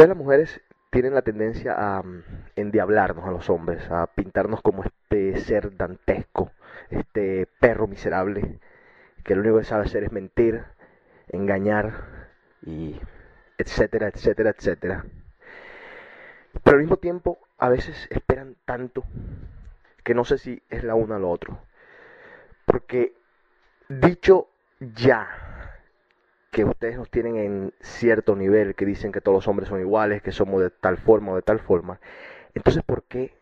Ustedes las mujeres tienen la tendencia a mm, endiablarnos a los hombres, a pintarnos como este ser dantesco, este perro miserable, que lo único que sabe hacer es mentir, engañar y etcétera, etcétera, etcétera. Pero al mismo tiempo, a veces esperan tanto que no sé si es la una o lo otro. Porque dicho ya que ustedes nos tienen en cierto nivel, que dicen que todos los hombres son iguales, que somos de tal forma o de tal forma, entonces ¿por qué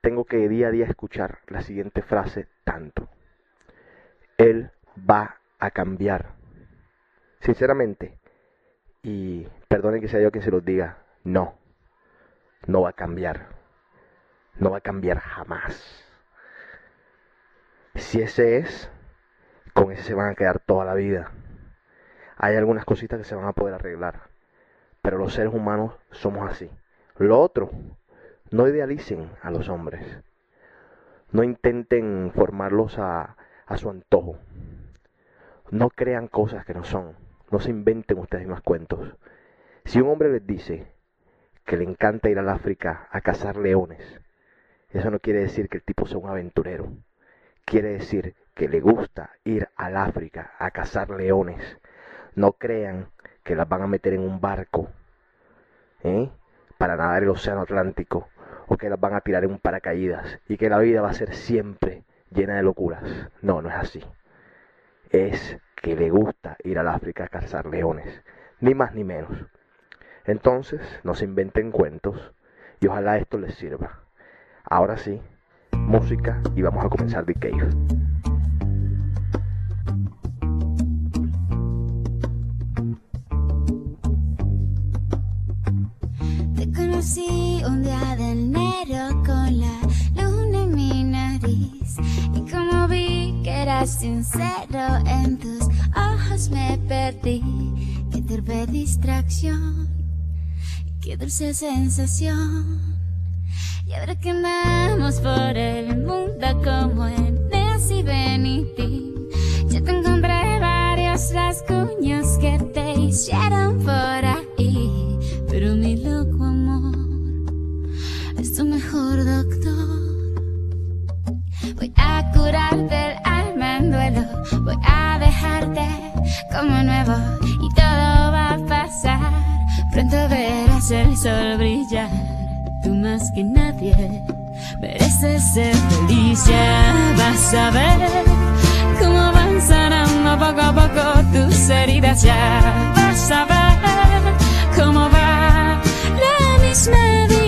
tengo que día a día escuchar la siguiente frase tanto? Él va a cambiar. Sinceramente, y perdonen que sea yo quien se los diga, no, no va a cambiar. No va a cambiar jamás. Si ese es, con ese se van a quedar toda la vida hay algunas cositas que se van a poder arreglar. Pero los seres humanos somos así. Lo otro, no idealicen a los hombres. No intenten formarlos a, a su antojo. No crean cosas que no son. No se inventen ustedes más cuentos. Si un hombre les dice que le encanta ir al África a cazar leones, eso no quiere decir que el tipo sea un aventurero. Quiere decir que le gusta ir al África a cazar leones no crean que las van a meter en un barco ¿eh? para nadar el océano Atlántico o que las van a tirar en un paracaídas y que la vida va a ser siempre llena de locuras. No, no es así. Es que le gusta ir al África a cazar leones, ni más ni menos. Entonces, no se inventen cuentos y ojalá esto les sirva. Ahora sí, música y vamos a comenzar The Cave. Conocí un día de enero con la luna en mi nariz. Y como vi que eras sincero, en tus ojos me perdí. Qué turbe distracción, qué dulce sensación. Y ahora que andamos por el mundo como en Nancy Benítez, yo te encontré varios rasguños que te hicieron por ahí. Pero mi loco doctor. Voy a curarte el alma en duelo. Voy a dejarte como nuevo y todo va a pasar. Pronto verás el sol brillar. Tú más que nadie mereces ser feliz. Ya vas a ver cómo van sanando poco a poco tus heridas. Ya vas a ver cómo va la misma vida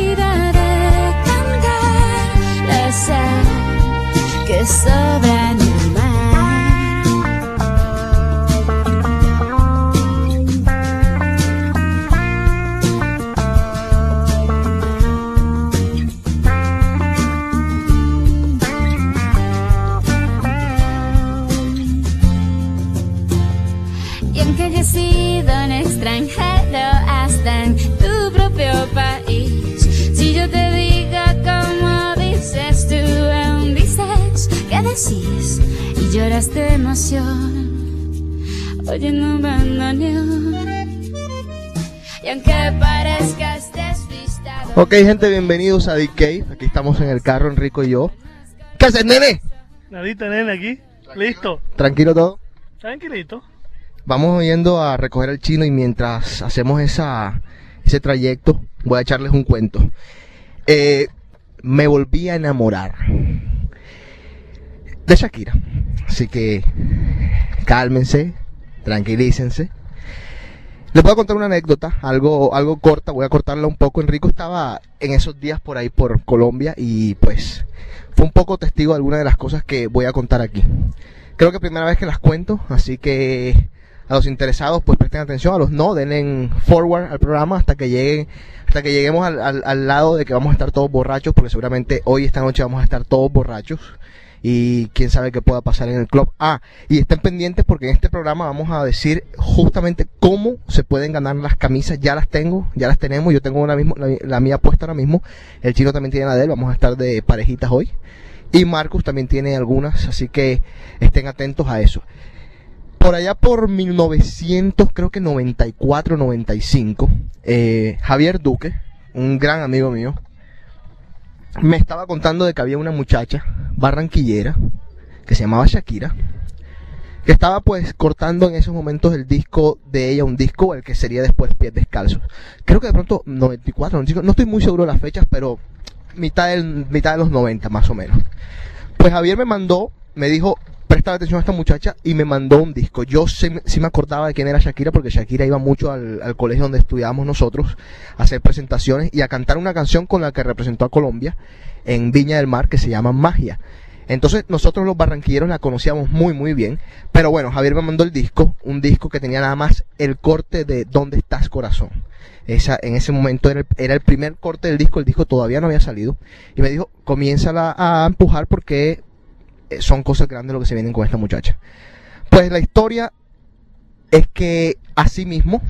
que sobra en decís y lloras de emoción, oyendo un bandoneón. Y aunque parezcas despistado. Ok, gente, bienvenidos a The Cave. Aquí estamos en el carro, Enrico y yo. ¿Qué haces, nene? Nadita, nene, aquí. Listo. ¿Tranquilo todo? Tranquilito. Vamos yendo a recoger al chino y mientras hacemos esa, ese trayecto, voy a echarles un cuento. Eh, me volví a enamorar de Shakira. Así que cálmense, tranquilícense. Les voy a contar una anécdota, algo, algo corta, voy a cortarla un poco. Enrico estaba en esos días por ahí por Colombia y pues fue un poco testigo de algunas de las cosas que voy a contar aquí. Creo que primera vez que las cuento, así que a los interesados pues presten atención, a los no, denle forward al programa hasta que lleguen, hasta que lleguemos al, al lado de que vamos a estar todos borrachos, porque seguramente hoy esta noche vamos a estar todos borrachos y quién sabe qué pueda pasar en el club. Ah, y estén pendientes porque en este programa vamos a decir justamente cómo se pueden ganar las camisas. Ya las tengo, ya las tenemos. Yo tengo una mismo, la, mía puesta ahora mismo. El chino también tiene la de él. Vamos a estar de parejitas hoy. Y Marcus también tiene algunas, así que estén atentos a eso. por allá por 1900, creo que 94, 95, eh, Javier Duque, un gran amigo mío, me estaba contando de que había una muchacha barranquillera que se llamaba Shakira, que estaba pues cortando en esos momentos el disco de ella, un disco el que sería después Pies Descalzos. Creo que de pronto 94, 95, no estoy muy seguro de las fechas, pero mitad, del, mitad de los 90 más o menos. Pues Javier me mandó, me dijo, presta atención a esta muchacha y me mandó un disco. Yo sí, me acordaba de quién era Shakira porque Shakira iba mucho al, colegio donde estudiábamos nosotros a hacer presentaciones y a cantar una canción con la que representó a Colombia en Viña del Mar que se llama Magia. Entonces nosotros los barranquilleros la conocíamos muy muy bien. Pero bueno, Javier me mandó el disco, un disco que tenía nada más el corte de ¿Dónde estás corazón? Esa, en ese momento era el, primer corte del disco, el disco todavía no había salido. Y me dijo, comienza a empujar porque son cosas grandes lo que se vienen con esta muchacha. Pues la historia es que así mismo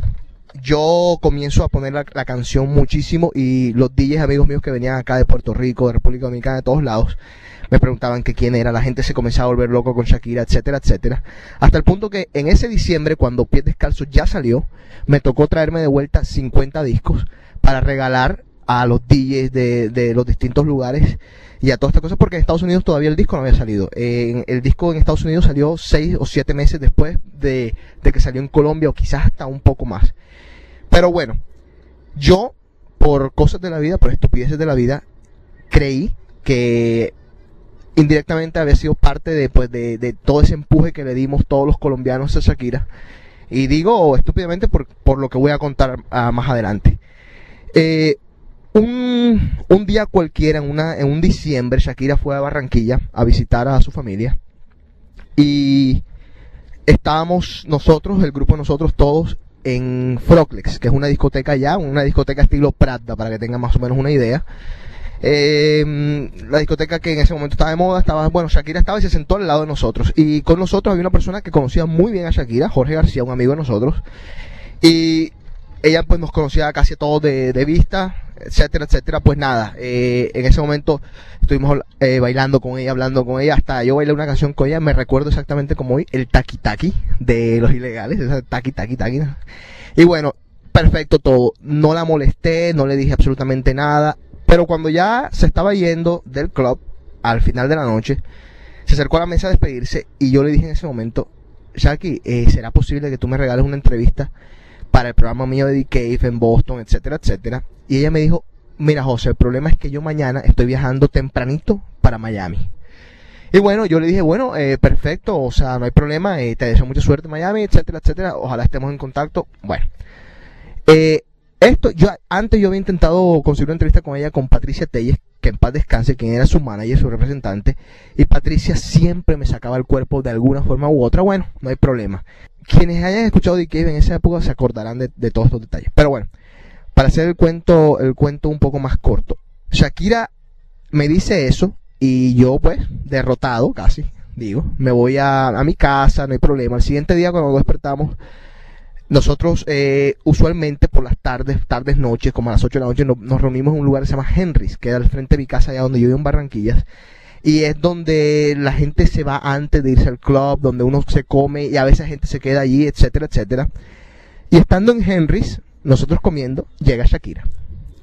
yo comienzo a poner la, la, canción muchísimo y los DJs amigos míos que venían acá de Puerto Rico, de República Dominicana, de todos lados, me preguntaban que quién era, la gente se comenzaba a volver loco con Shakira, etcétera, etcétera. Hasta el punto que en ese diciembre, cuando Pies Descalzos ya salió, me tocó traerme de vuelta 50 discos para regalar a los DJs de, de los distintos lugares y a todas estas cosas porque en Estados Unidos todavía el disco no había salido. El disco en Estados Unidos salió seis o siete meses después de, de, que salió en Colombia o quizás hasta un poco más. Pero bueno, yo por cosas de la vida, por estupideces de la vida, creí que indirectamente había sido parte de, pues, de, de todo ese empuje que le dimos todos los colombianos a Shakira. Y digo estúpidamente por, por lo que voy a contar uh, más adelante. Eh, un, un, día cualquiera, en, una, en un diciembre, Shakira fue a Barranquilla a visitar a su familia. Y estábamos nosotros, el grupo de nosotros todos, en Froclex, que es una discoteca allá, una discoteca estilo Prada, para que tengan más o menos una idea. Eh, la discoteca que en ese momento estaba de moda, estaba, bueno, Shakira estaba y se sentó al lado de nosotros. Y con nosotros había una persona que conocía muy bien a Shakira, Jorge García, un amigo de nosotros. Y ella pues nos conocía casi todos de, vista, etcétera, etcétera. Pues nada, eh, en ese momento estuvimos eh, bailando con ella, hablando con ella, hasta yo bailé una canción con ella, me recuerdo exactamente como hoy, el Taki Taki de los ilegales, esa Taki Taki Taki. Y bueno, perfecto todo, no la molesté, no le dije absolutamente nada, pero cuando ya se estaba yendo del club, al final de la noche, se acercó a la mesa a despedirse y yo le dije en ese momento, Shaki, eh, ¿será posible que tú me regales una entrevista? Para el programa mío de Cave en Boston, etcétera, etcétera. Y ella me dijo, mira José, el problema es que yo mañana estoy viajando tempranito para Miami. Y bueno, yo le dije, bueno, eh, perfecto, o sea, no hay problema, eh, te deseo mucha suerte en Miami, etcétera, etcétera, ojalá estemos en contacto. Bueno, eh, esto, yo antes yo había intentado conseguir una entrevista con ella, con Patricia Telles, que en paz descanse, quien era su manager, su representante, y Patricia siempre me sacaba el cuerpo de alguna forma u otra, bueno, no hay problema quienes hayan escuchado The Cave en esa época se acordarán de, de, todos estos detalles. Pero bueno, para hacer el cuento, el cuento un poco más corto. Shakira me dice eso y yo pues, derrotado casi, digo, me voy a mi casa, no hay problema. El siguiente día cuando despertamos, nosotros eh, usualmente por las tardes, tardes, noches, como a las 8 de la noche, nos, reunimos en un lugar que se llama Henry's, que era al frente de mi casa, allá donde yo vivo en Barranquillas y es donde la gente se va antes de irse al club, donde uno se come y a veces la gente se queda allí, etcétera, etcétera. Y estando en Henry's, nosotros comiendo, llega Shakira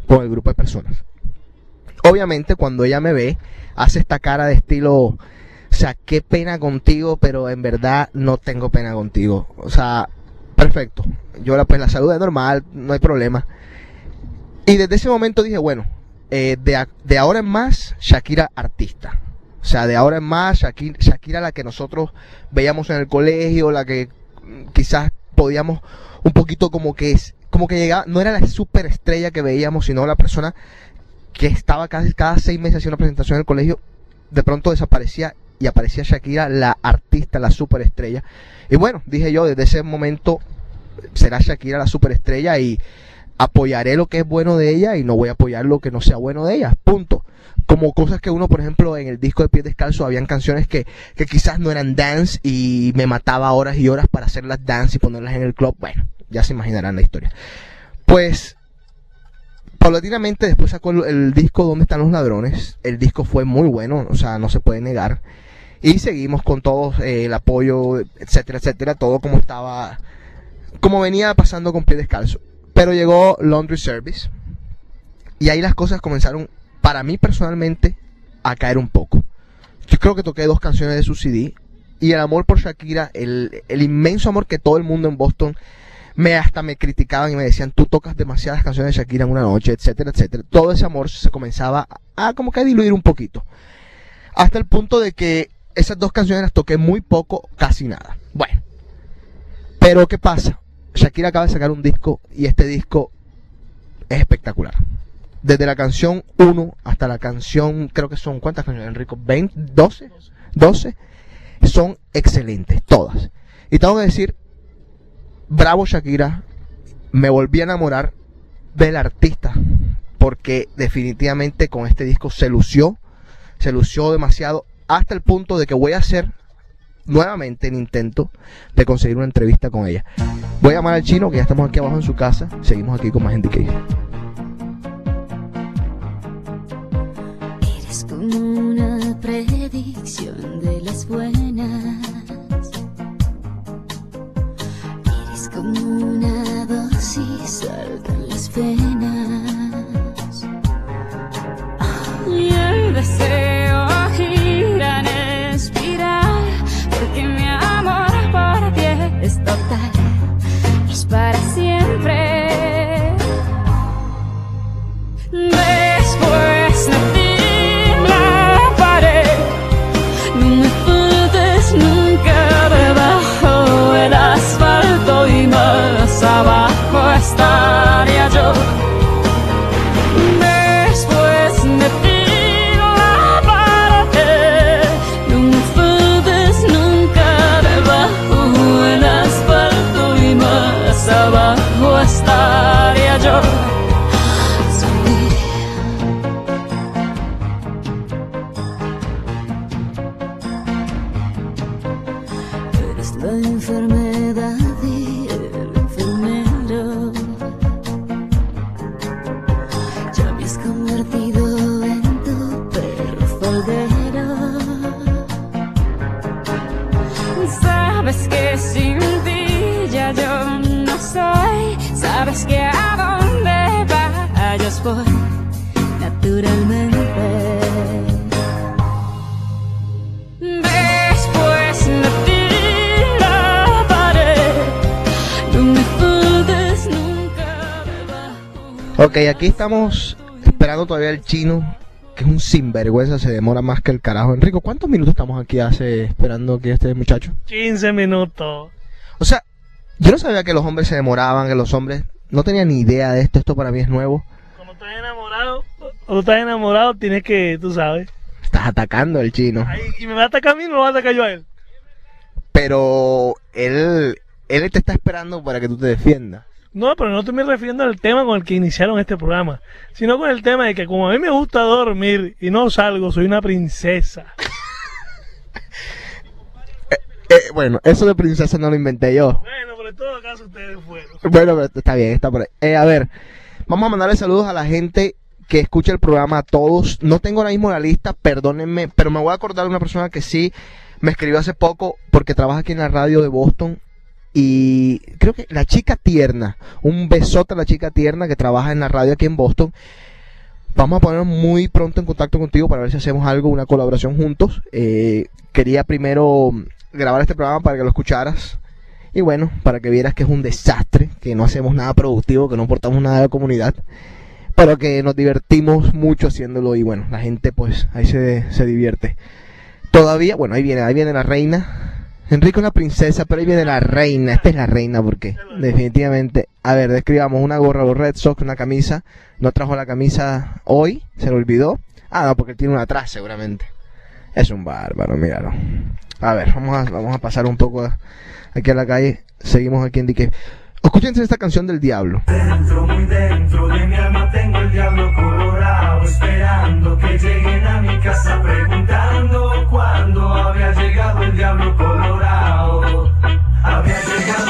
con el grupo de personas. Obviamente cuando ella me ve, hace esta cara de estilo, o sea, qué pena contigo, pero en verdad no tengo pena contigo. O sea, perfecto. Yo la, pues la salud es normal, no hay problema. Y desde ese momento dije, bueno, eh, de, de ahora en más, Shakira artista. O sea, de ahora en más, Shakira, Shakira la que nosotros veíamos en el colegio, la que quizás podíamos un poquito como que es, como que llegaba, no era la superestrella que veíamos, sino la persona que estaba casi cada seis meses haciendo una presentación en el colegio, de pronto desaparecía y aparecía Shakira, la artista, la superestrella. Y bueno, dije yo, desde ese momento será Shakira la superestrella y apoyaré lo que es bueno de ella y no voy a apoyar lo que no sea bueno de ella. Punto como cosas que uno, por ejemplo, en el disco de Pies Descalzo, habían canciones que, que quizás no eran dance y me mataba horas y horas para hacerlas dance y ponerlas en el club. Bueno, ya se imaginarán la historia. Pues, paulatinamente después sacó el, el disco Donde están los ladrones. El disco fue muy bueno, o sea, no se puede negar. Y seguimos con todo eh, el apoyo, etcétera, etcétera, todo como estaba, como venía pasando con pie descalzo. Pero llegó Laundry Service y ahí las cosas comenzaron, para mí personalmente, a caer un poco. Yo creo que toqué dos canciones de su CD y el amor por Shakira, el, el inmenso amor que todo el mundo en Boston me hasta me criticaban y me decían, tú tocas demasiadas canciones de Shakira en una noche, etcétera, etcétera. Todo ese amor se comenzaba a, como que a diluir un poquito. Hasta el punto de que esas dos canciones las toqué muy poco, casi nada. Bueno. Pero ¿qué pasa? Shakira acaba de sacar un disco y este disco es espectacular. Desde la canción 1 hasta la canción, creo que son, ¿cuántas canciones, Enrico? ¿20? ¿12? ¿12? Son excelentes, todas. Y tengo que decir, bravo Shakira, me volví a enamorar del artista, porque definitivamente con este disco se lució, se lució demasiado, hasta el punto de que voy a hacer nuevamente el intento de conseguir una entrevista con ella. Voy a llamar al chino, que ya estamos aquí abajo en su casa, seguimos aquí con más gente que Eres como una predicción de las buenas. Eres como una dosis las venas. Ok, aquí estamos esperando todavía el chino, que es un sinvergüenza, se demora más que el carajo. Enrico, ¿cuántos minutos estamos aquí hace esperando que este muchacho? 15 minutos. O sea, yo no sabía que los hombres se demoraban, que los hombres no tenían ni idea de esto, esto para mí es nuevo. Cuando estás enamorado, cuando estás enamorado, tienes que, tú sabes. Estás atacando al chino. Ahí, y me va a atacar a mí, no lo va a atacar yo a él. Pero él, él te está esperando para que tú te defiendas. No, pero no estoy me refiriendo al tema con el que iniciaron este programa, sino con el tema de que como a mí me gusta dormir y no salgo, soy una princesa. Eh, bueno, eso de princesa no lo inventé yo. Bueno, pero en todo caso ustedes fueron. Bueno, pero está bien, está por ahí. Eh, a ver, vamos a mandarle saludos a la gente que escucha el programa, a todos. No tengo ahora mismo la lista, perdónenme, pero me voy a acordar de una persona que sí me escribió hace poco porque trabaja aquí en la radio de Boston. Y creo que la chica tierna, un besote a la chica tierna que trabaja en la radio aquí en Boston. Vamos a ponernos muy pronto en contacto contigo para ver si hacemos algo, una colaboración juntos. Eh, quería primero grabar este programa para que lo escucharas. Y bueno, para que vieras que es un desastre, que no hacemos nada productivo, que no aportamos nada a la comunidad, pero que nos divertimos mucho haciéndolo y bueno, la gente pues ahí se, se divierte. Todavía, bueno, ahí viene, ahí viene la reina. Enrique es una princesa, pero ahí viene la reina. Esta es la reina porque definitivamente, a ver, describamos una gorra los Red Sox, una camisa. No trajo la camisa hoy, se lo olvidó. Ah, no, porque tiene una atrás seguramente. Es un bárbaro, míralo. A ver, vamos a, vamos a pasar un poco aquí a la calle. Seguimos aquí en Dique. Escúchense esta canción del diablo. Dentro, muy dentro de mi alma tengo el diablo colorado Esperando que lleguen a mi casa preguntando Cuándo había llegado el diablo colorado Había llegado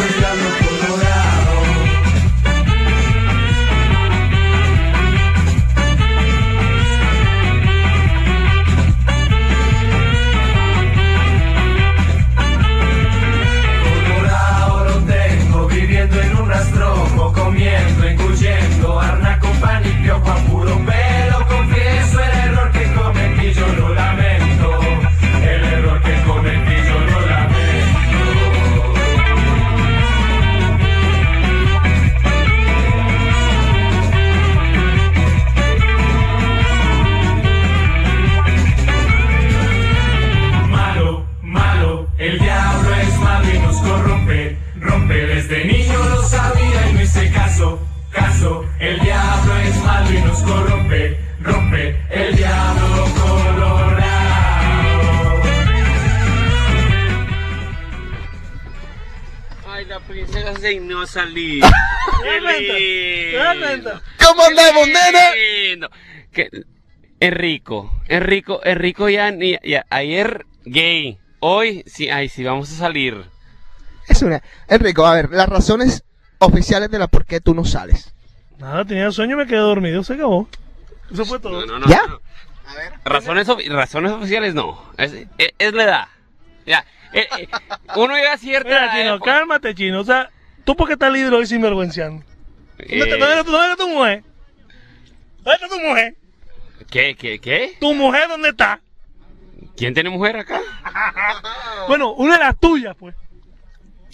y nos corrompe, rompe el diablo colorado. Ay, la princesa se a salir. ¿Cómo andamos, nena? Que- Es rico, es rico, es rico ya, ya- ya- ayer gay, hoy sí, ay, sí, vamos a salir. Es una. Enrico, a ver, las razones oficiales de la por qué tú no sales. Nada, tenía sueño y me quedé dormido, se acabó. Eso fue todo. No, no, no, ¿Ya? no. Razones, ofi- razones oficiales no, es, es- es la edad. Ya, eh, eh, uno llega a cierta Mira, chino, eh, cálmate, chino. O sea, tú por qué estás libre hoy sinvergüenciando. ¿Dónde, eh, está- dónde está tu- dónde está tu mujer? ¿Dónde está tu mujer? ¿Qué, qué, qué? ¿Tu mujer dónde está? ¿Quién tiene mujer acá? Bueno, una de las tuyas, pues.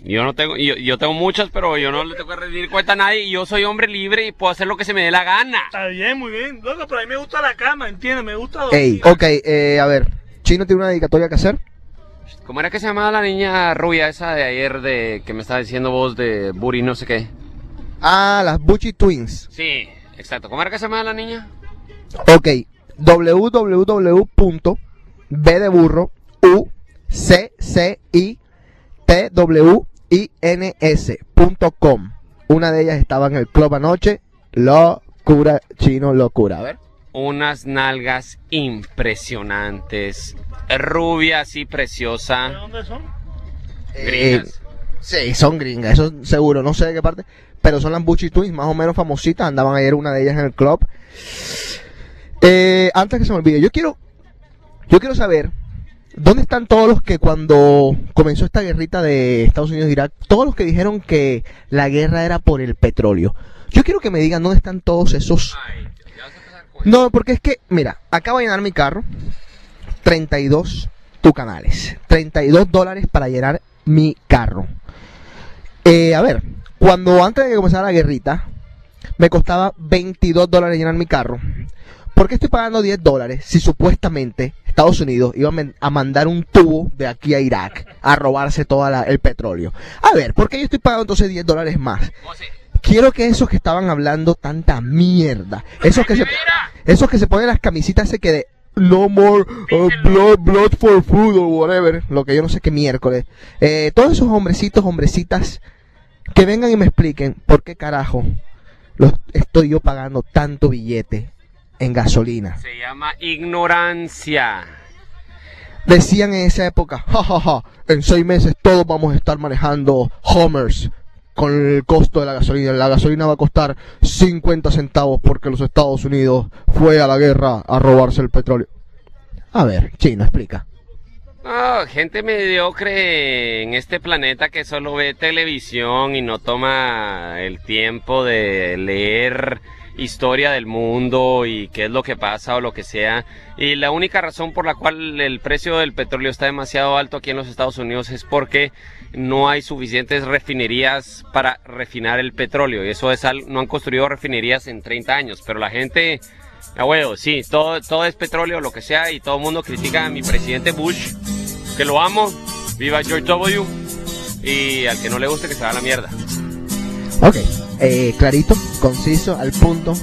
Yo no tengo, yo, yo tengo muchas, pero yo no le tengo que rendir cuenta a nadie y yo soy hombre libre y puedo hacer lo que se me dé la gana. Está bien, muy bien. Loco, pero a mí me gusta la cama, ¿entiendes? Me gusta dormir. Ey, ok, eh, a ver. Chino tiene una dedicatoria que hacer. ¿Cómo era que se llamaba la niña rubia esa de ayer de que me estaba diciendo vos de Buri no sé qué? Ah, las Bucci Twins. Sí, exacto. ¿Cómo era que se llamaba la niña? Ok, www.b de burro u c c i t w i n s.com. Una de ellas estaba en el club anoche. Locura, chino, locura. A ver. Unas nalgas impresionantes, rubias y ¿De preciosa. dónde son? Gringas. Eh, sí, son gringas, eso seguro, no sé de qué parte. Pero son las Bucci Twins, más o menos famositas. Andaban ayer una de ellas en el club. Eh, antes que se me olvide, yo quiero, yo quiero saber dónde están todos los que cuando comenzó esta guerrita de Estados Unidos e Irak, todos los que dijeron que la guerra era por el petróleo. Yo quiero que me digan dónde están todos esos. No, porque es que, mira, acabo de llenar mi carro. 32 tucanales. 32 dólares para llenar mi carro. Eh, a ver, cuando antes de que comenzara la guerrita, me costaba 22 dólares llenar mi carro. ¿Por qué estoy pagando 10 dólares si supuestamente Estados Unidos iba a, mandar un tubo de aquí a Irak a robarse todo el petróleo? A ver, ¿por qué yo estoy pagando entonces 10 dólares más? Quiero que esos que estaban hablando tanta mierda, esos que se, esos que se ponen las camisitas ese que de no more uh, blood, blood for food o whatever, lo que yo no sé qué miércoles. Eh, todos esos hombrecitos, hombrecitas, que vengan y me expliquen por qué carajo los estoy yo pagando tanto billete en gasolina. se llama ignorancia. Decían en esa época, jajaja, en seis meses todos vamos a estar manejando Homers con el costo de la gasolina. La gasolina va a costar 50 centavos porque los Estados Unidos fue a la guerra a robarse el petróleo. A ver, chino, explica. No, gente mediocre en este planeta que solo ve televisión y no toma el tiempo de leer historia del mundo y qué es lo que pasa o lo que sea. Y la única razón por la cual el precio del petróleo está demasiado alto aquí en los Estados Unidos es porque no hay suficientes refinerías para refinar el petróleo. Y eso es algo, no han construido refinerías en 30 años, pero la gente a huevo, sí, todo, todo es petróleo, lo que sea, y todo el mundo critica a mi presidente Bush, que lo amo, viva George W. Y al que no le guste que se va a la mierda. Ok, eh, clarito, conciso, al punto.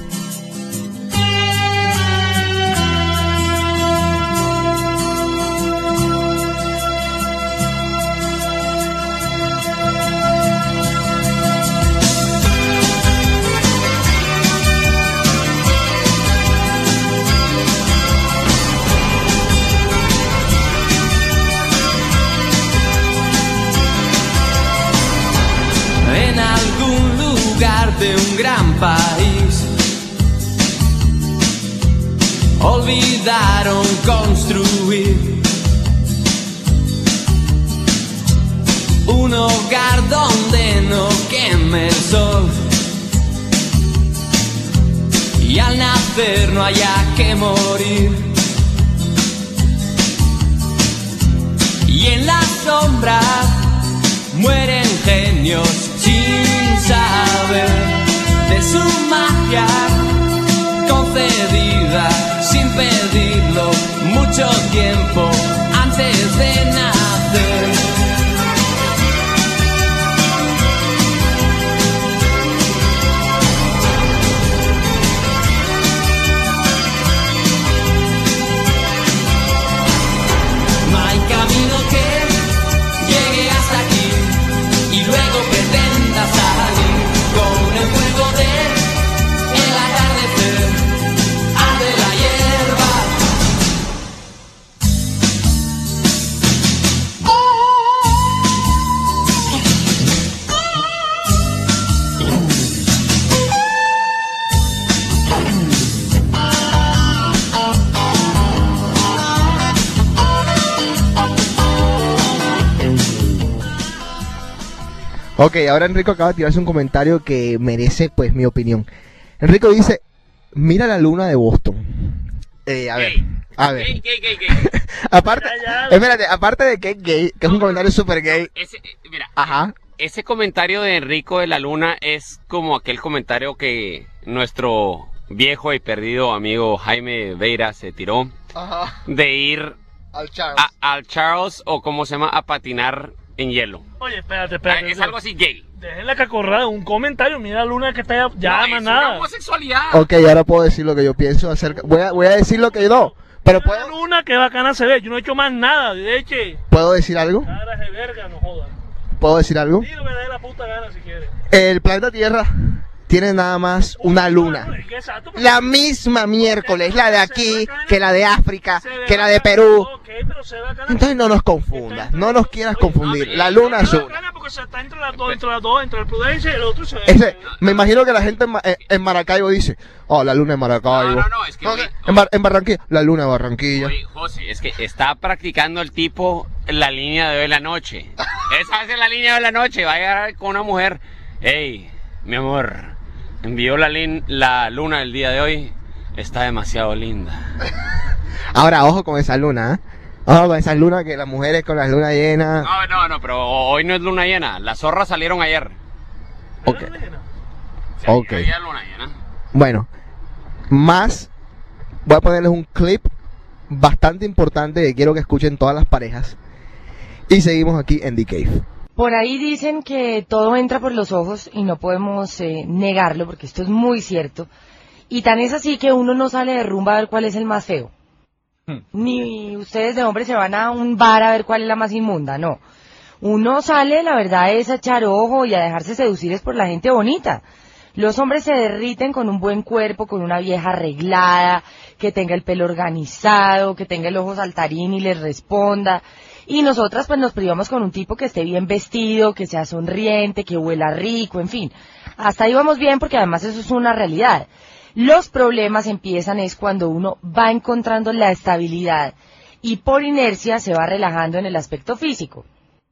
Olvidaron construir un hogar donde no queme el sol. Y al nacer no haya que morir. Y en la sombra mueren genios sin saber de su magia concedida sin pedirlo mucho tiempo antes de nacer. Ok, ahora Enrico acaba de tirarse un comentario que merece pues mi opinión. Enrico dice, mira la luna de Boston. Eh, a ver, a ver. Gay, gay, gay, gay. Aparte, espérate, aparte de que es gay, que es un comentario súper gay. Ese, eh, mira, Ajá. ese comentario de Enrico de la Luna es como aquel comentario que nuestro viejo y perdido amigo Jaime Veira se tiró Ajá. de ir Al Charles. a- al Charles o como se llama a patinar en hielo. Oye, espérate, Ah, espérate. es algo así gay. Dejen la cacorrada, un comentario. Mira luna que está ya, ya No, más es nada. una homosexualidad. Ok, ahora puedo decir lo que yo pienso acerca. Voy a, voy a decir lo que no. Pero Mira puedo, luna que bacana se ve. Yo no he hecho más nada. De hecho, ¿puedo decir algo. caras de verga, no jodas. ¿Puedo decir algo? Lo que le dé la puta gana si quieres. El planeta Tierra tiene nada más una luna. La misma miércoles, la de aquí, que la de África, que la de. Perú. Entonces no nos confundas, no nos quieras confundir. La luna es una. Ese, me imagino que la gente en, en Maracaibo dice, oh, la luna en Maracaibo. No, no, no, es que- en, Bar- en Barranquilla, la luna en Barranquilla. Oye, José, es que está practicando el tipo la línea de hoy la noche. Esa es la línea de la noche. Va a llegar con una mujer. Hey, mi amor, envió la, lin- la luna el día de hoy. Está demasiado linda. Ahora, ojo con esa luna, ¿eh? Ojo con esas lunas que las mujeres con las lunas llenas. No, no, no, pero hoy no es luna llena. Las zorras salieron ayer. Ok. Sí, Ok. ayer luna llena. Bueno, más voy a ponerles un clip bastante importante que quiero que escuchen todas las parejas. Y seguimos aquí en The Cave. Por ahí dicen que todo entra por los ojos y no podemos eh, negarlo porque esto es muy cierto. Y tan es así que uno no sale de rumba a ver cuál es el más feo. Ni ustedes de hombres se van a un bar a ver cuál es la más inmunda, no. Uno sale, la verdad, es a echar ojo y a dejarse seducir es por la gente bonita. Los hombres se derriten con un buen cuerpo, con una vieja arreglada, que tenga el pelo organizado, que tenga el ojo saltarín y les responda. Y nosotras pues nos privamos con un tipo que esté bien vestido, que sea sonriente, que huela rico, en fin. Hasta ahí vamos bien porque además eso es una realidad. Los problemas empiezan es cuando uno va encontrando la estabilidad y por inercia se va relajando en el aspecto físico.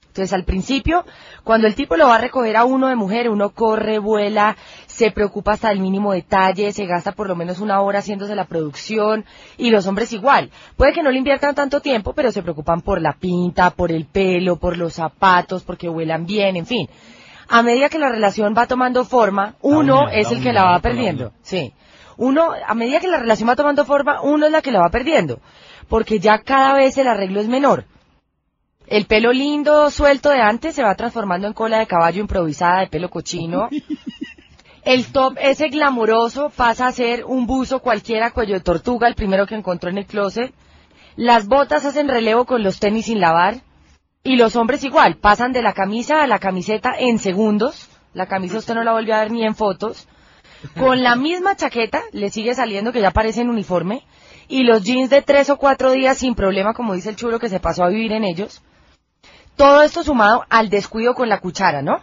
Entonces al principio, cuando el tipo lo va a recoger a uno de mujer, uno corre, vuela, se preocupa hasta el mínimo detalle, se gasta por lo menos una hora haciéndose la producción y los hombres igual. Puede que no le inviertan tanto tiempo, pero se preocupan por la pinta, por el pelo, por los zapatos, porque huelan bien, en fin. A medida que la relación va tomando forma, uno uña, es el que la va perdiendo. Sí. Uno, a medida que la relación va tomando forma, uno es la que la va perdiendo. Porque ya cada vez el arreglo es menor. El pelo lindo, suelto de antes, se va transformando en cola de caballo improvisada de pelo cochino. El top ese glamuroso pasa a ser un buzo cualquiera cuello de tortuga, el primero que encontró en el closet. Las botas hacen relevo con los tenis sin lavar. Y los hombres igual, pasan de la camisa a la camiseta en segundos. La camisa usted no la volvió a ver ni en fotos. Con la misma chaqueta le sigue saliendo que ya parece en uniforme. Y los jeans de tres o cuatro días sin problema, como dice el chulo que se pasó a vivir en ellos. Todo esto sumado al descuido con la cuchara, ¿no?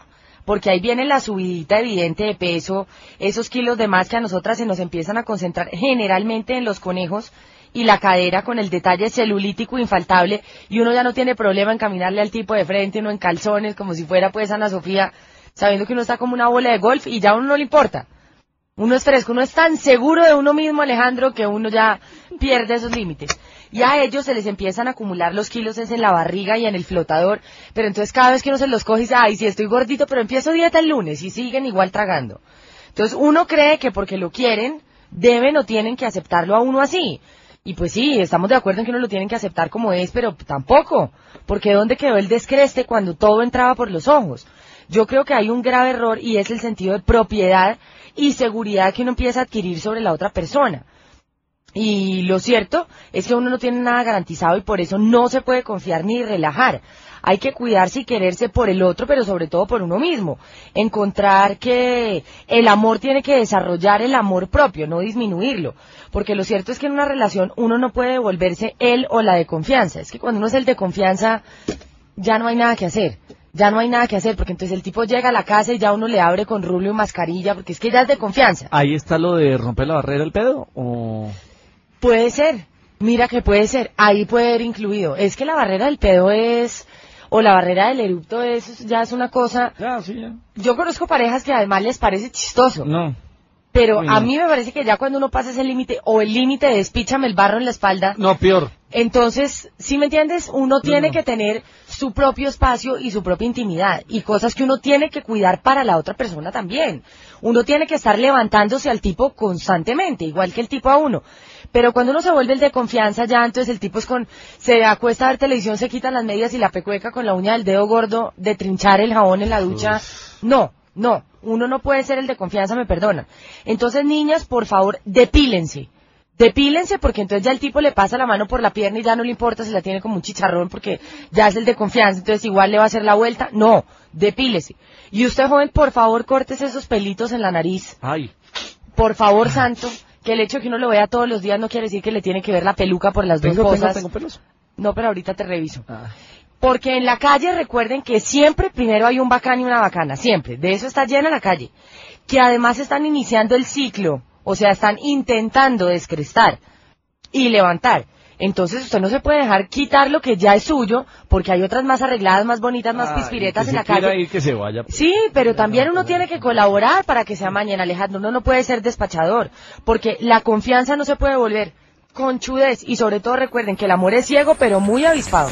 Porque ahí viene la subidita evidente de peso, esos kilos de más que a nosotras se nos empiezan a concentrar generalmente en los conejos y la cadera con el detalle celulítico infaltable y uno ya no tiene problema en caminarle al tipo de frente, uno en calzones, como si fuera pues Ana Sofía, sabiendo que uno está como una bola de golf y ya a uno no le importa. Uno es fresco, uno es tan seguro de uno mismo, Alejandro, que uno ya pierde esos límites. Y a ellos se les empiezan a acumular los kilos es en la barriga y en el flotador, pero entonces cada vez que uno se los coge dice, ay, sí estoy gordito, pero empiezo dieta el lunes y siguen igual tragando. Entonces uno cree que porque lo quieren, deben o tienen que aceptarlo a uno así. Y pues sí, estamos de acuerdo en que uno lo tienen que aceptar como es, pero tampoco. Porque ¿dónde quedó el descreste cuando todo entraba por los ojos? Yo creo que hay un grave error y es el sentido de propiedad y seguridad que uno empieza a adquirir sobre la otra persona. Y lo cierto es que uno no tiene nada garantizado y por eso no se puede confiar ni relajar. Hay que cuidarse y quererse por el otro, pero sobre todo por uno mismo. Encontrar que el amor tiene que desarrollar el amor propio, no disminuirlo. Porque lo cierto es que en una relación uno no puede volverse él o la de confianza. Es que cuando uno es el de confianza, ya no hay nada que hacer. Ya no hay nada que hacer, porque entonces el tipo llega a la casa y ya uno le abre con rubio y mascarilla, porque es que ya es de confianza. Ahí está lo de romper la barrera del pedo. O... Puede ser. Mira que puede ser. Ahí puede haber incluido. Es que la barrera del pedo es... o la barrera del erupto eso ya es una cosa. Ya, sí, ya. Yo conozco parejas que además les parece chistoso. No. Pero Uy, a mí me parece que ya cuando uno pasa ese límite, o el límite de despíchame el barro en la espalda, No, peor. entonces, si me entiendes, uno tiene no. que tener su propio espacio y su propia intimidad, y cosas que uno tiene que cuidar para la otra persona también. Uno tiene que estar levantándose al tipo constantemente, igual que el tipo a uno. Pero cuando uno se vuelve el de confianza ya, entonces el tipo es con, se acuesta a ver televisión, se quitan las medias y la pecueca con la uña del dedo gordo de trinchar el jabón en la ducha. No, no, uno no puede ser el de confianza, me perdona. Entonces, niñas, por favor, depílense. Depílense porque entonces ya el tipo le pasa la mano por la pierna y ya no le importa si la tiene como un chicharrón porque ya es el de confianza, entonces igual le va a hacer la vuelta. No, depílese. Y usted, joven, por favor, córtese esos pelitos en la nariz. Ay. Por favor, santo, que el hecho de que uno lo vea todos los días no quiere decir que le tiene que ver la peluca por las dos Tengo, tengo, cosas. tengo pelos. No, pero ahorita te reviso. Ah. Porque en la calle recuerden que siempre primero hay un bacán y una bacana, siempre. De eso está llena la calle. Que además están iniciando el ciclo, o sea, están intentando descrestar y levantar. Entonces usted no se puede dejar quitar lo que ya es suyo, porque hay otras más arregladas, más bonitas, más Ay, pispiretas que en la calle. ir, que se vaya. Sí, pero también uno tiene que colaborar para que se amañen, Alejandro. Uno no puede ser despachador, porque la confianza no se puede volver conchudez. Y sobre todo recuerden que el amor es ciego, pero muy avispado.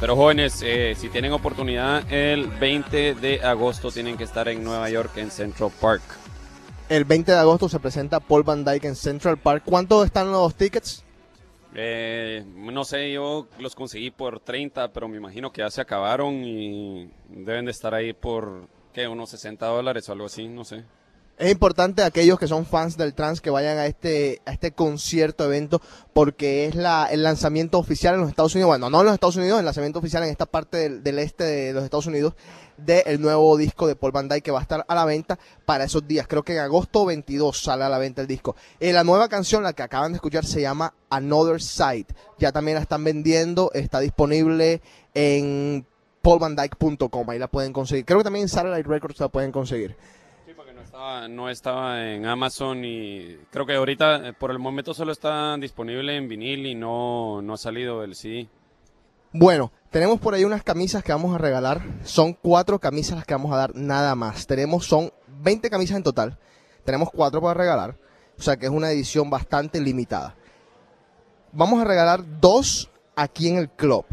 Pero jóvenes, eh, si tienen oportunidad, el 20 de agosto tienen que estar en Nueva York, en Central Park. El 20 de agosto se presenta Paul Van Dyke en Central Park. ¿Cuánto están los tickets? Eh, no sé, yo los conseguí por 30, pero me imagino que ya se acabaron y deben de estar ahí por, ¿qué? Unos 60 dólares o algo así, no sé. Es importante aquellos que son fans del trans que vayan a este a este concierto evento porque es la el lanzamiento oficial en los Estados Unidos, bueno, no en los Estados Unidos, el lanzamiento oficial en esta parte del, del este de los Estados Unidos del nuevo disco de Paul Van Dyke que va a estar a la venta para esos días. Creo que en agosto 22 sale a la venta el disco. Eh, la nueva canción, la que acaban de escuchar, se llama Another Side. Ya también la están vendiendo, está disponible en paulvandyke.com, ahí la pueden conseguir. Creo que también en Satellite Records la pueden conseguir. No estaba en Amazon y creo que ahorita eh, por el momento solo está disponible en vinil y no, no ha salido el CD. Bueno, tenemos por ahí unas camisas que vamos a regalar. Son cuatro camisas las que vamos a dar nada más. Tenemos, son 20 camisas en total. Tenemos cuatro para regalar. O sea que es una edición bastante limitada. Vamos a regalar dos aquí en el club.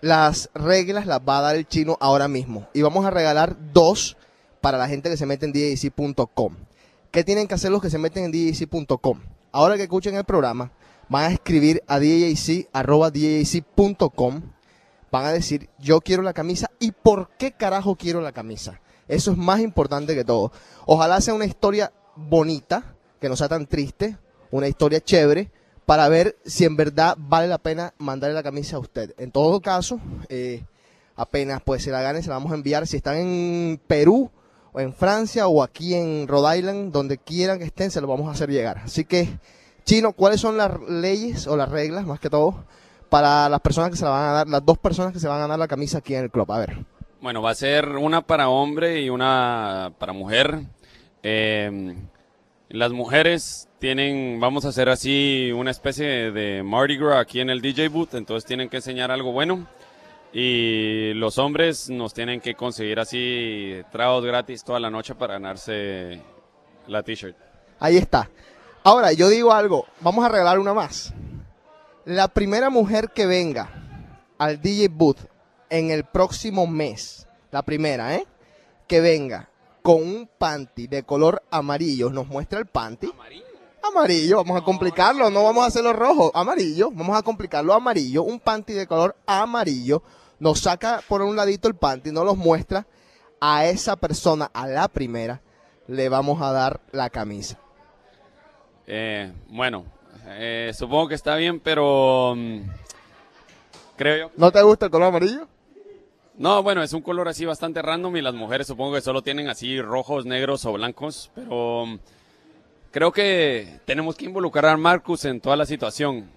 Las reglas las va a dar el chino ahora mismo. Y vamos a regalar dos para la gente que se mete en djc.com. ¿Qué tienen que hacer los que se meten en djc.com? Ahora que escuchen el programa, van a escribir a djc.com. Van a decir, yo quiero la camisa y por qué carajo quiero la camisa. Eso es más importante que todo. Ojalá sea una historia bonita, que no sea tan triste, una historia chévere, para ver si en verdad vale la pena mandarle la camisa a usted. En todo caso, eh, apenas pues se la gane, se la vamos a enviar. Si están en Perú en Francia o aquí en Rhode Island, donde quieran que estén, se lo vamos a hacer llegar. Así que, Chino, ¿cuáles son las leyes o las reglas, más que todo, para las personas que se la van a dar, las dos personas que se van a ganar la camisa aquí en el club? A ver. Bueno, va a ser una para hombre y una para mujer. Eh, las mujeres tienen, vamos a hacer así una especie de Mardi Gras aquí en el DJ booth, entonces tienen que enseñar algo bueno. Y los hombres nos tienen que conseguir así tragos gratis toda la noche para ganarse la t-shirt. Ahí está. Ahora, yo digo algo, vamos a regalar una más. La primera mujer que venga al DJ Booth en el próximo mes, la primera, ¿eh? Que venga con un panty de color amarillo, nos muestra el panty. Amarillo, vamos a complicarlo, no vamos a hacerlo rojo, amarillo, vamos a complicarlo amarillo, un panty de color amarillo, nos saca por un ladito el panty, nos los muestra a esa persona, a la primera, le vamos a dar la camisa. Eh, bueno, eh, supongo que está bien, pero mm, creo yo. ¿No te gusta el color amarillo? No, bueno, es un color así bastante random y las mujeres supongo que solo tienen así rojos, negros o blancos, pero mm, creo que tenemos que involucrar a Marcus en toda la situación.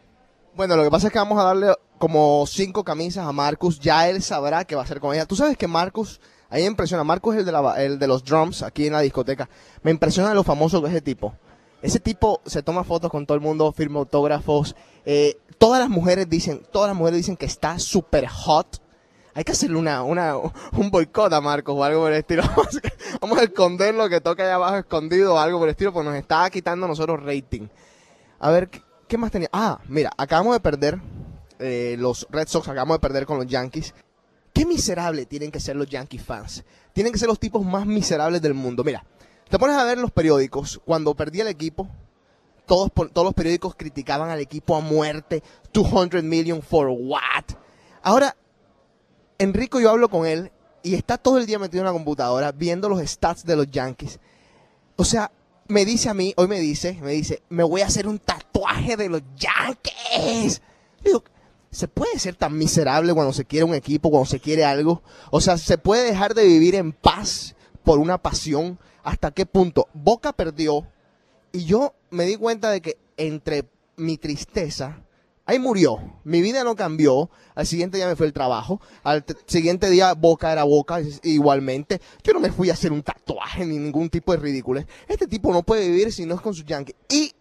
Bueno, lo que pasa es que vamos a darle como cinco camisas a Marcus. Ya él sabrá qué va a hacer con ella. Tú sabes que Marcus, a mí me impresiona. Marcus es el de, la- de los drums aquí en la discoteca. Me impresiona lo famoso que es ese tipo. Ese tipo se toma fotos con todo el mundo, firma autógrafos. eh, todas las mujeres dicen, todas las mujeres dicen que está súper hot. Hay que hacerle una, un boicot a Marcos o algo por el estilo. Vamos a- esconder lo que toca allá abajo escondido o algo por el estilo, porque nos está quitando nosotros rating. A ver, ¿qué, más tenía? Ah, mira, acabamos de perder eh, los Red Sox, acabamos de perder con los Yankees. Qué miserable tienen que ser los Yankee fans. Tienen que ser los tipos más miserables del mundo. Mira, te pones a ver los periódicos. Cuando perdía el equipo, todos, todos los periódicos criticaban al equipo a muerte. 200 million for what? Ahora, Enrico, yo hablo con él y está todo el día metido en la computadora viendo los stats de los Yankees. O sea, me dice a mí, hoy me dice, me dice, me voy a hacer un tatuaje de los Yankees. Digo, ¿se puede ser tan miserable cuando se quiere un equipo, cuando se quiere algo? O sea, ¿se puede dejar de vivir en paz por una pasión? ¿Hasta qué punto? Boca perdió y yo me di cuenta de que entre mi tristeza, ahí murió. Mi vida no cambió. Al siguiente día me fue el trabajo. Al siguiente día Boca era Boca igualmente. Yo no me fui a hacer un tatuaje ni ningún tipo de ridículo. Este tipo no puede vivir si no es con sus Yankees. Y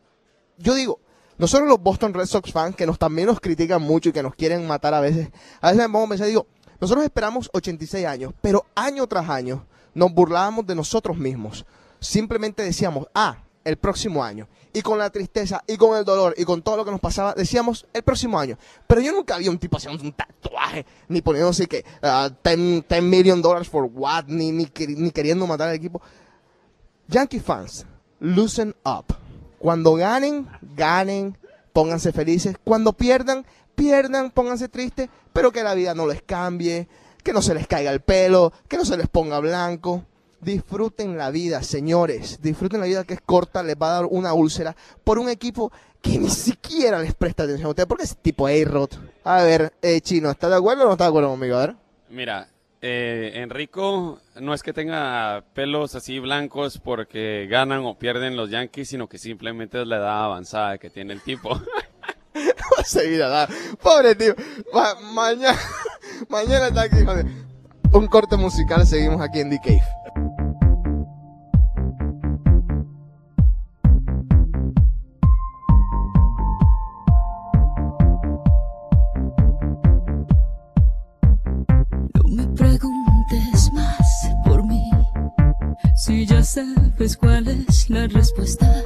yo digo, nosotros los Boston Red Sox fans, que nos también nos critican mucho y que nos quieren matar a veces, a veces me pongo a pensar y digo, nosotros esperamos 86 años, pero año tras año nos burlábamos de nosotros mismos. Simplemente decíamos, ah, el próximo año. Y con la tristeza, y con el dolor, y con todo lo que nos pasaba, decíamos, el próximo año. Pero yo nunca vi un tipo haciendo un tatuaje, ni poniéndose que ah, 10, 10 million dollars for what, ni, ni, ni queriendo matar al equipo. Yankee fans, loosen up. Cuando ganen, ganen, pónganse felices. Cuando pierdan, pierdan, pónganse tristes, pero que la vida no les cambie, que no se les caiga el pelo, que no se les ponga blanco. Disfruten la vida, señores. Disfruten la vida que es corta, les va a dar una úlcera por un equipo que ni siquiera les presta atención a ustedes. Porque es tipo A-Rod. A ver, eh, Chino, ¿está de acuerdo o no está de acuerdo conmigo? A ver. Mira, eh, Enrico no es que tenga pelos así blancos porque ganan o pierden los Yankees, sino que simplemente es la edad avanzada que tiene el tipo. Va a seguir a dar. Pobre tío. Ma- mañana, mañana está aquí, joder. Un corte musical, seguimos aquí en The Cave. Cuál es la respuesta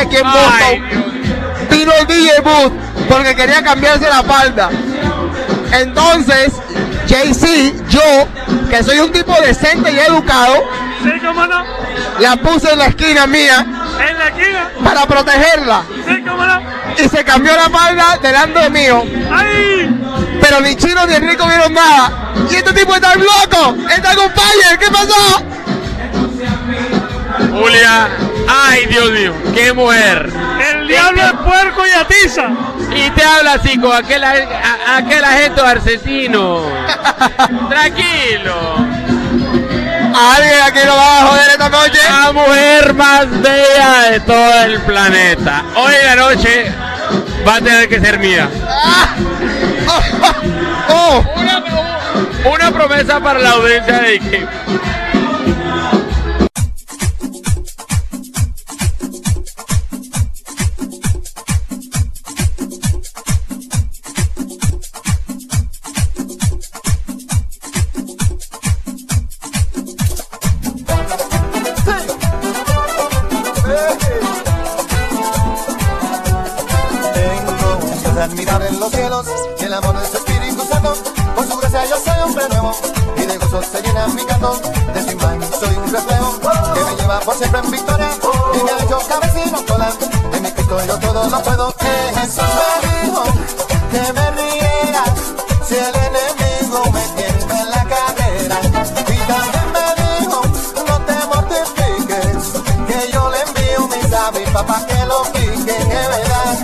aquí en Boston, vino el DJ Booth porque quería cambiarse la falda. Entonces, JC, yo, que soy un tipo decente y educado, Sí, cómo no. la puse en la esquina mía En la esquina. para protegerla. Sí, cómo no. Y se cambió la falda delante mío. ¡Ay! Pero ni Chino ni Enrico vieron nada. Y este tipo está loco. Está con fire. ¿Qué pasó? Julia, ay Dios mío, qué mujer. El diablo es puerco y atiza. Y te habla así con aquel, a- aquel agente argentino. Tranquilo. Alguien aquí lo va a joder esta noche. La mujer más bella de todo el planeta. Hoy en la noche va a tener que ser mía. Oh, Una, una promesa para la audiencia de que yo todo lo puedo. Jesús me dijo que me riera si el enemigo me tiene en la carrera. Y también me dijo no te mortifiques que yo le envío mis avis papá que lo pique, que verdad.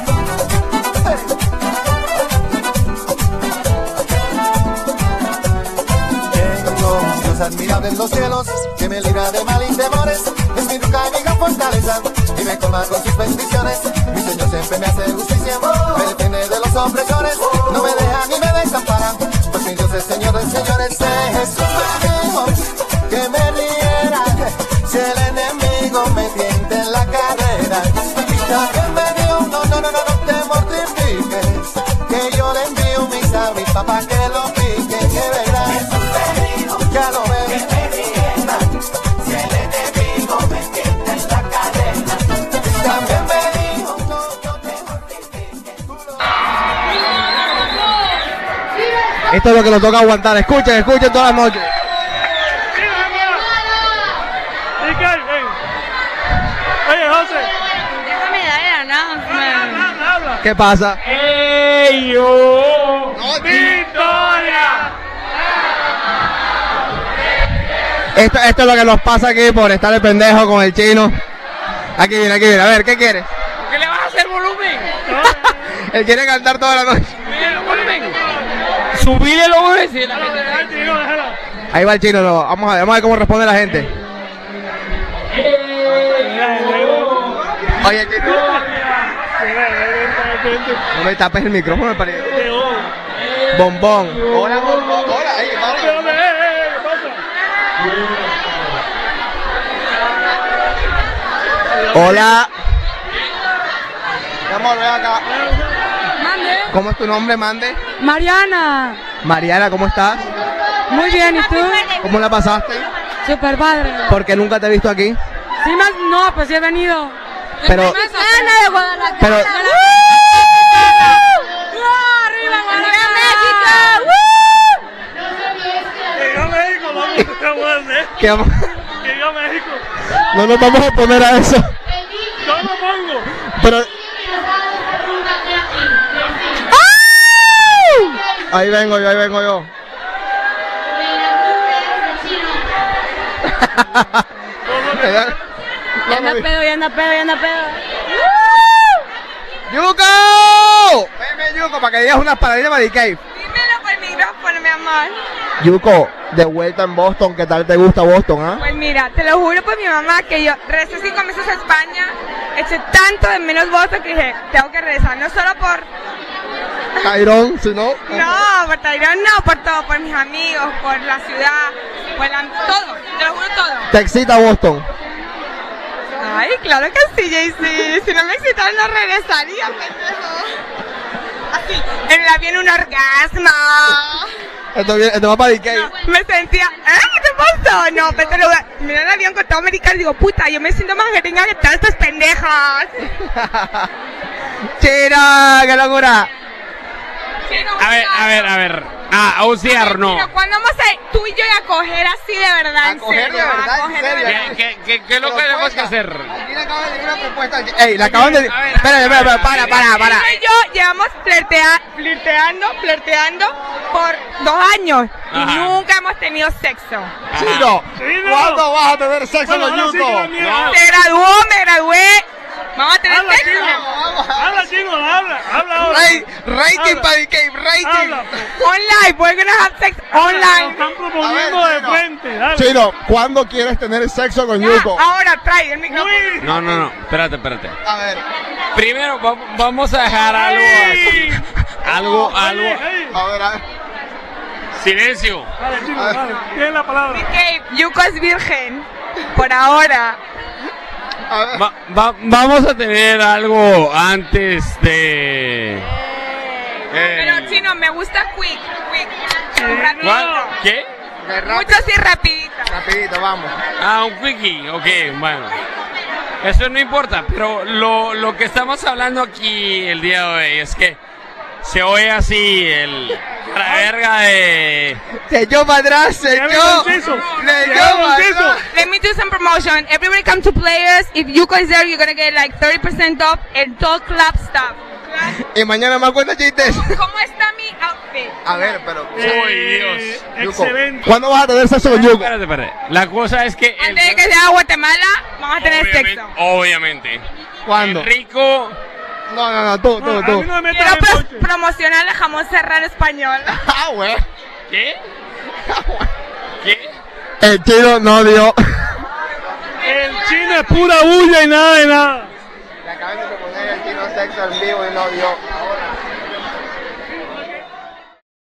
Tengo Dios admirable en los cielos que me libra de mal y temores. Es mi roca y mi fortaleza y me colma con sus bendiciones. Mi Señor siempre me hace justicia, me defiende de los opresores. No me deja ni me desampara, pues mi Dios es Señor de señores. Eh, Jesús me que me riera si el enemigo me tiente en la carrera. También me dijo, no, no, no, no, no te mortifiques, que yo le envío mis avis, papá, que lo pique, que Esto es lo que nos toca aguantar. Escuchen, escuchen todas las noches. Habla, habla. ¿Qué pasa? ¡Victoria! Esto, esto es lo que nos pasa aquí por estar de pendejo con el chino. Aquí viene, aquí viene. A ver, ¿qué quieres? ¿Qué le vas a hacer volumen? Él quiere cantar toda la noche. Subile la gente- Ahí va el chino. no. Vamos a ver, vamos a ver cómo responde la gente. Oye, chino. No me tapes el micrófono, me parece. Bombón. Hola, bombón. Hola, ahí, Hola. Amor, ven acá. ¿Cómo es tu nombre, Mande? Mariana. Mariana, ¿cómo estás? Muy bien, ¿y tú? ¿Cómo la pasaste? Super padre. Porque nunca te he visto aquí. Sí, más, no, pues sí he venido. Pero- Ana de Guadalajara. Pero- ¡Arriba, Que a México, vamos, ¿qué vamos a hacer? ¿Qué vamos- Que México. No nos vamos a poner a eso. Yo me pongo. Pero. Ahí vengo yo, ahí vengo yo. Mi anda pedo, ya anda pedo, ya anda pedo. ¡Yuko! Ven, Yuko, para que digas unas palabras de Cave. Dímelo por el micrófono, mi amor. Yuko, de vuelta en Boston, ¿qué tal te gusta Boston, ah? Pues mira, te lo juro por mi mamá que yo regresé cinco meses a España, eché tanto de menos Boston que dije, tengo que regresar, no solo por, Cairón, si no. no, por Tairón, no, por todo, por mis amigos, por la ciudad, por la, todo, te lo juro todo. ¿Te excita Boston? Ay, claro que sí, JC, si no me excitara no regresaría, pendejo. Así, en el avión un orgasmo. Esto, viene- esto va para DK. Me sentía, ¿eh? ¿Qué te pasó? No, pero te lo voy a- Mira el avión con todo americano y digo, puta, yo me siento más gringa que todas estas pendejas. ¡Chira! ¡Qué locura! A ver, a ver, a ver. Ah, Ociar no. Pero cuando vamos a tú y yo a coger así de verdad, en coger de serio, verdad, a en coger de serio. verdad. ¿Qué, qué, qué, qué es lo que tenemos que hacer? Aquí le acaban de decir una propuesta. Ey, le acaban de. Espérate, espérate, espérate, para, para, para. Tú y yo llevamos flirtea- flirteando, flirteando por dos años y Ajá. nunca hemos tenido sexo. Chino, ¿cuándo vas a tener sexo Bueno, con ahora sí mía- Se graduó, me gradué. Vamos a tener Habla, sexo. chino. Habla, chino, habla. Habla ahora. Ray- Rating Habla. para DK, rating. Habla. Online, we're gonna have sex Nos online. están proponiendo ver, de chino. frente. dale. Chino, ¿cuándo quieres tener sexo con Yuko? ahora trae el micrófono. Uy. No, no, no. Espérate, espérate. A ver, Primero va- vamos a dejar algo. Ey. Algo, algo. a ver, a ver. Silencio. Dale, chino, dale. Tienes la palabra. Yuko es virgen. Por ahora. A ver. Va- va- vamos a tener algo antes de. Pero chino, me gusta quick, quick. ¿Cuál? ¿Qué? Mucho así rapidito. Rapidito, vamos. Ah, un quickie. Ok, bueno. Eso no importa, pero lo, lo que estamos hablando aquí el día de hoy es que se oye así el. La verga de. Se echó para atrás, se Ya me echó. conciso. Le Ya echó me para conciso. atrás. Let me do some promotion. Everybody come to players. If Yuko is there, you're gonna get like 30% off and todo club stuff. Y mañana más cuenta chistes. ¿Cómo está mi outfit? A ver, pero. Uy, Eh, Dios. Yuko, Excelente. ¿Cuándo vas a tener sexo con Yuko? Espérate, espérate. La cosa es que. el- Antes de que sea Guatemala, vamos a tener obviamente, sexo. obviamente. ¿Cuándo? Rico. No, no, no, tú, tú, tú. no me Quiero pro- promocionar el jamón serrano español. Ah, güey. ¿Qué? ¿Qué? El chino no dio. El chino es pura bulla y nada de nada. Le acaban de proponer el chino sexo en vivo y no dio.